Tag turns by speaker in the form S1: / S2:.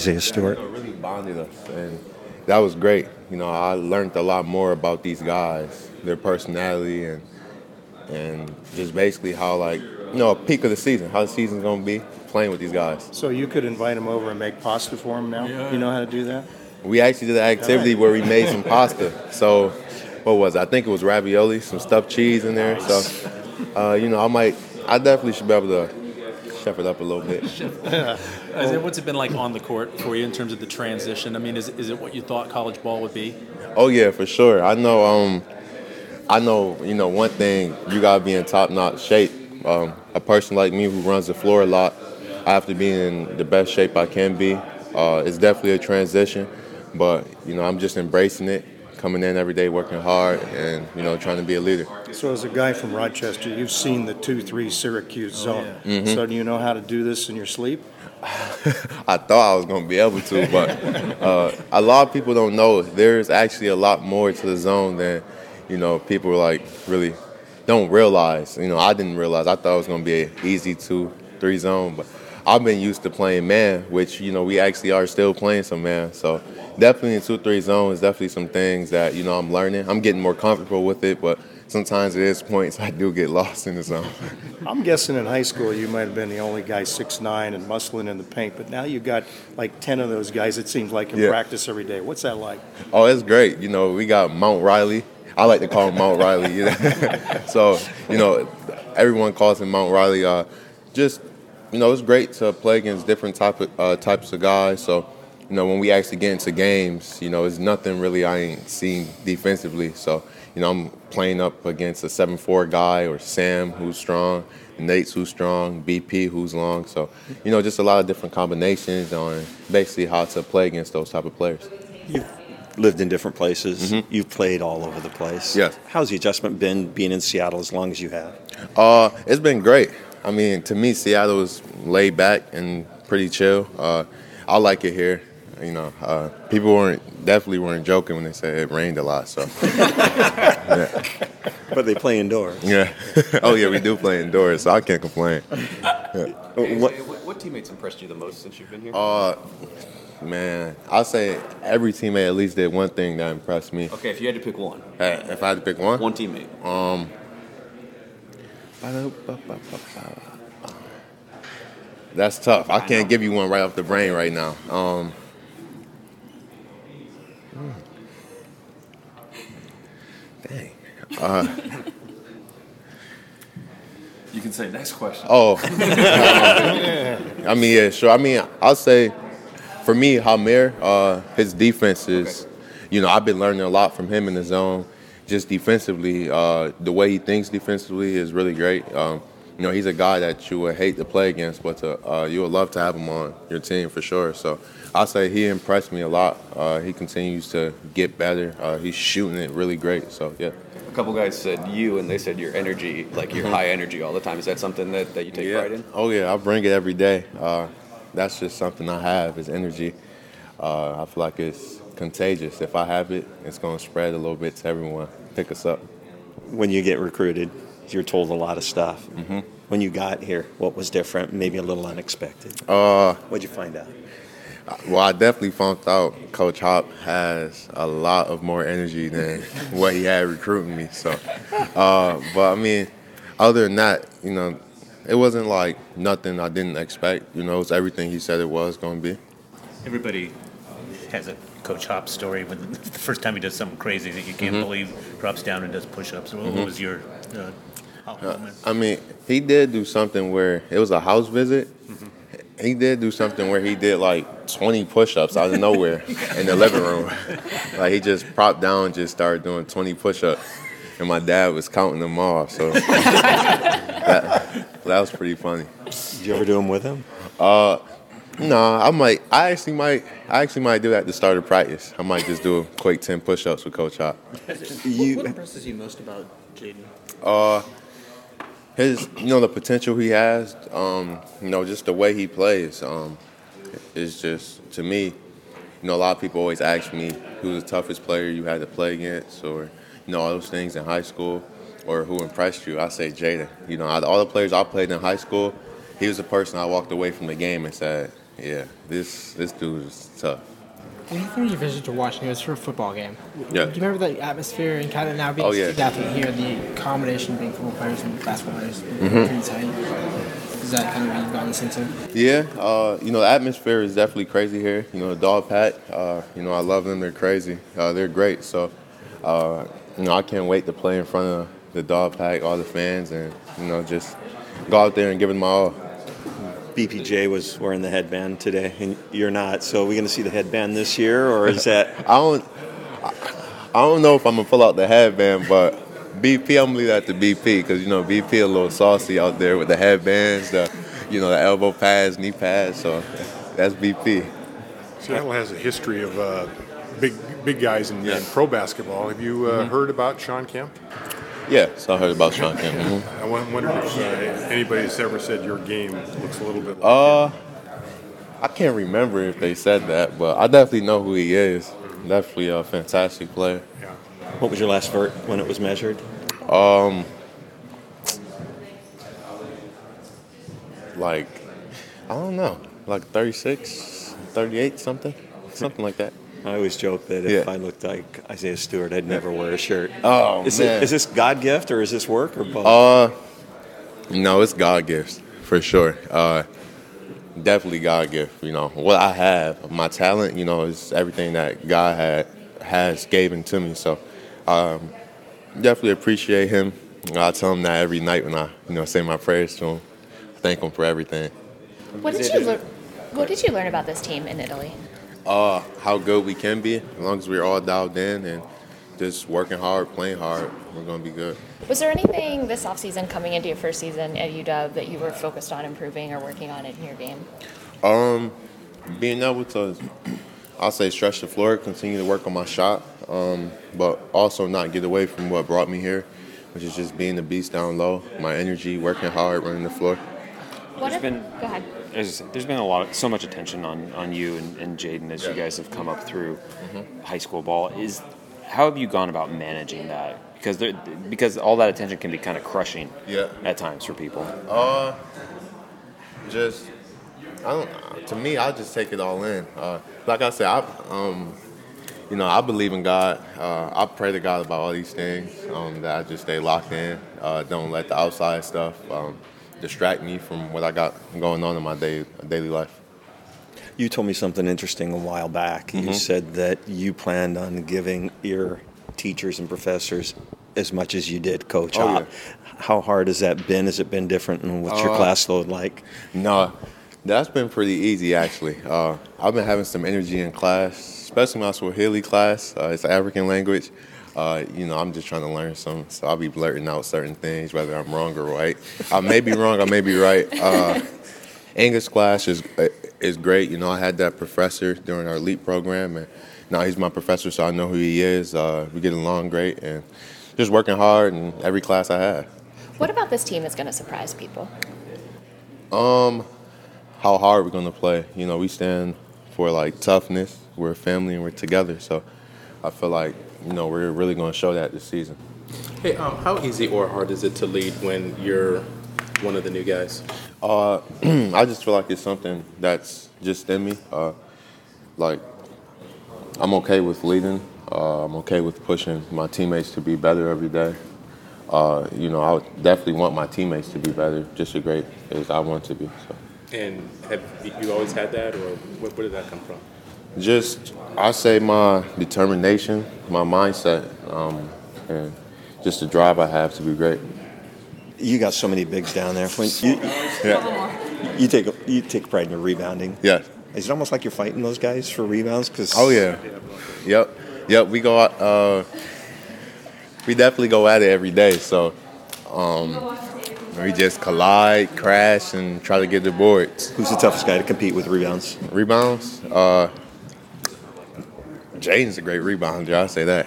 S1: Isaiah Stewart?
S2: It really bonded us, and that was great. You know, I learned a lot more about these guys, their personality, and and just basically how like you know a peek of the season, how the season's gonna be playing with these guys.
S3: So you could invite them over and make pasta for them now? You know how to do that?
S2: We actually did an activity where we made some pasta. So what was it? I think it was ravioli, some stuffed cheese in there. So uh, you know, I might, I definitely should be able to chef it up a little bit.
S4: Isaiah, what's it been like on the court for you in terms of the transition? I mean, is, is it what you thought college ball would be?
S2: Oh yeah, for sure. I know. Um, I know. You know, one thing you gotta be in top notch shape. Um, a person like me who runs the floor a lot, I have to be in the best shape I can be. Uh, it's definitely a transition, but you know, I'm just embracing it, coming in every day, working hard, and you know, trying to be a leader.
S3: So as a guy from Rochester, you've seen the 2-3 Syracuse zone. So do you know how to do this in your sleep?
S2: I thought I was going to be able to, but uh, a lot of people don't know there's actually a lot more to the zone than you know people like really don't realize. You know, I didn't realize. I thought it was going to be an easy two, three zone, but I've been used to playing man, which you know we actually are still playing some man. So definitely in two, three zone is definitely some things that you know I'm learning. I'm getting more comfortable with it, but sometimes at this points I do get lost in the zone.
S3: I'm guessing in high school you might have been the only guy six nine and muscling in the paint, but now you've got like 10 of those guys, it seems like, in
S2: Yeah.
S3: practice every day. What's that like?
S2: Oh, it's great. You know, we got Mount Riley. I like to call him Mount Riley. You know? so, you know, everyone calls him Mount Riley. Uh, just, you know, it's great to play against different type of, uh, types of guys. So, you know, when we actually get into games, you know, it's nothing really I ain't seen defensively. So, you know, I'm playing up against a seven-four guy or Sam who's strong, Nate's who's strong, BP who's long. So, you know, just a lot of different combinations on basically how to play against those type of players.
S1: You've lived in different places. You've played all over the place.
S2: Yes.
S1: How's the adjustment been being in Seattle as long as you have?
S2: Uh, it's been great. I mean, to me, Seattle is laid back and pretty chill. Uh, I like it here. You know, uh, people weren't definitely weren't joking when they said it rained a lot. So,
S1: But they play indoors.
S2: yeah. oh yeah, we do play indoors, so I can't complain.
S1: What,
S5: What, what teammates impressed you the most since you've been here?
S2: Uh, man, I'll say every teammate at least did one thing that impressed me.
S5: okay, if you had to pick one,
S2: Hey, If I had to pick one,
S5: one teammate.
S2: That's tough. I can't give you one right off the brain right now. Um, hmm. dang.
S5: You can say next question.
S2: Oh. I mean, yeah, sure. I mean, I'll say for me, Hameir, uh, his defense is, you know, I've been learning a lot from him in the zone. Just defensively, uh, the way he thinks defensively is really great. Um, you know, he's a guy that you would hate to play against, but to, uh, you would love to have him on your team for sure. So I'll say he impressed me a lot. Uh, he continues to get better. Uh, he's shooting it really great. So, yeah.
S5: A couple guys said you, and they said your energy, like your high energy all the time. Is that something that, that you take pride in?
S2: Oh yeah, I bring it every day. Uh, that's just something I have is energy. Uh, I feel like it's contagious. If I have it, it's going to spread a little bit to everyone. Pick us up.
S1: when you get recruited, you're told a lot of stuff. Mm-hmm. When you got here, what was different? Maybe a little unexpected.
S2: Uh,
S1: What'd you find out?
S2: well, I definitely found out Coach Hop has a lot of more energy than what he had recruiting me. So, uh, but I mean, other than that, you know, it wasn't like nothing I didn't expect. You know, it's everything he said it was going to be.
S6: Everybody has a Coach Hop's story when the first time he does something crazy that you can't mm-hmm. believe, drops down and does push-ups. What what was your uh, oh, uh Hop moment?
S2: I mean, he did do something where it was a house visit. Mm-hmm. He did do something where he did like 20 push-ups out of nowhere in the living room. like he just propped down and just started doing 20 push-ups, and my dad was counting them off. So that, that was pretty funny.
S1: Did you ever do them with him?
S2: Uh, No, I might. I actually might. I actually might do that at the start of practice. I might just do a quick 10 push-ups with Coach Hop.
S1: You-
S4: what impresses you most about Jaden?
S2: Uh, his, you know, the potential he has. Um, you know, just the way he plays. Um, is just to me. You know, a lot of people always ask me who's the toughest player you had to play against, or you know, all those things in high school, or who impressed you. I say Jaden. You know, all the players I played in high school, he was the person I walked away from the game and said, yeah, this this dude is tough.
S7: When you threw your visit to Washington, it was for a football game.
S2: Yeah.
S7: Do you remember the atmosphere and kind of now being
S2: Oh, yeah.
S7: athlete here, the combination being football players and basketball players,
S2: Mm-hmm.
S7: pretty tight? Is that kind of what you've gotten this into?
S2: Yeah, uh, you know, the atmosphere is definitely crazy here. You know, the Dawg Pack, uh, you know, I love them. They're crazy. Uh, they're great. So, uh, you know, I can't wait to play in front of the Dawg Pack, all the fans, and, you know, just go out there and give it my all.
S1: BPJ was wearing the headband today, and you're not. So are we going to see the headband this year, or is that?
S2: I don't, I I don't know if I'm going to pull out the headband, but BP, I'm going to leave that to BP because, you know, BP a little saucy out there with the headbands, the, you know, the elbow pads, knee pads. So that's BP.
S8: Seattle has a history of uh, big big guys in,
S2: Yeah.
S8: in pro basketball. Have you uh, heard about Sean Kemp?
S2: Yeah, so I heard about Sean Kemp. Mhm.
S8: I wonder if uh, anybody has ever said your game looks a little bit like
S2: Uh, I can't remember if they said that, but I definitely know who he is. Definitely a fantastic player.
S8: Yeah.
S1: What was your last vert when it was measured?
S2: Um, like, I don't know, like 36, 38, something, something like that.
S1: I always joke that if
S2: Yeah.
S1: I looked like Isaiah Stewart, I'd never wear a shirt.
S2: Oh,
S1: is,
S2: man.
S1: It, is this God gift or is this work or both?
S2: Uh, no, it's God gifts for sure. Uh, definitely God gift. You know what I have, my talent. You know, is everything that God had has given to me. So, um, definitely appreciate Him. I tell Him that every night when I, you know, say my prayers to Him. Thank Him for everything.
S9: What did you learn? What did you learn about this team in Italy?
S2: Uh, how good we can be, as long as we're all dialed in and just working hard, playing hard, we're gonna be good.
S9: Was there anything this offseason coming into your first season at UW that you were focused on improving or working on in your game?
S2: Um, being able to, I'll say, stretch the floor, continue to work on my shot, um, but also not get away from what brought me here, which is just being the beast down low, my energy, working hard, running the floor.
S9: What
S10: There's
S9: if-
S10: been-
S9: go ahead.
S10: As I said, there's been a lot, of, so much attention on, on you and, and Jaden as you guys have come up through high school ball. Is how have you gone about managing that? Because there, because all that attention can be kind of crushing
S2: Yeah.
S10: at times for people.
S2: Uh, just, I don't. To me, I just take it all in. Uh, like I said, I, um, you know, I believe in God. Uh, I pray to God about all these things. Um, that I just stay locked in. Uh, don't let the outside stuff um, distract me from what I got going on in my day, daily life.
S1: You told me something interesting a while back.
S2: Mm-hmm.
S1: You said that you planned on giving your teachers and professors as much as you did Coach
S2: Oh,
S1: Hop.
S2: yeah.
S1: How hard has that been? Has it been different? And what's your
S2: Uh,
S1: class load like?
S2: No, that's been pretty easy actually. Uh, I've been having some energy in class, especially my Swahili class. Uh, it's African language. Uh, you know, I'm just trying to learn some, so I'll be blurting out certain things, whether I'm wrong or right. I may be wrong, I may be right. Uh, English class is uh, is great. You know, I had that professor during our LEAP program, and now he's my professor, so I know who he is. Uh, we get along great, and just working hard in every class I have.
S9: What about this team is going to surprise people?
S2: Um, how hard we're gonna play. You know, we stand for like toughness. We're a family and we're together. So I feel like you know we're really gonna show that this season.
S11: Hey, um, how easy or hard is it to lead when you're one of the new guys?
S2: Uh, I just feel like it's something that's just in me. Uh, like I'm okay with leading. Uh, I'm okay with pushing my teammates to be better every day. Uh, you know, I would definitely want my teammates to be better, just as great as I want to be. So.
S11: And have you always had that, or where, where did that come from?
S2: Just, I say my determination, my mindset, um, and just the drive I have to be great.
S1: You got so many bigs down there. When you, yeah. you take you take pride in your rebounding.
S2: Yeah.
S1: Is it almost like you're fighting those guys for rebounds? Cause
S2: Oh yeah. Yep. Yep. We go out. Uh, we definitely go at it every day. So um, we just collide, crash, and try to get the boards.
S1: Who's the toughest guy to compete with rebounds?
S2: Rebounds. Uh, Jaden's a great rebounder. I'll say that.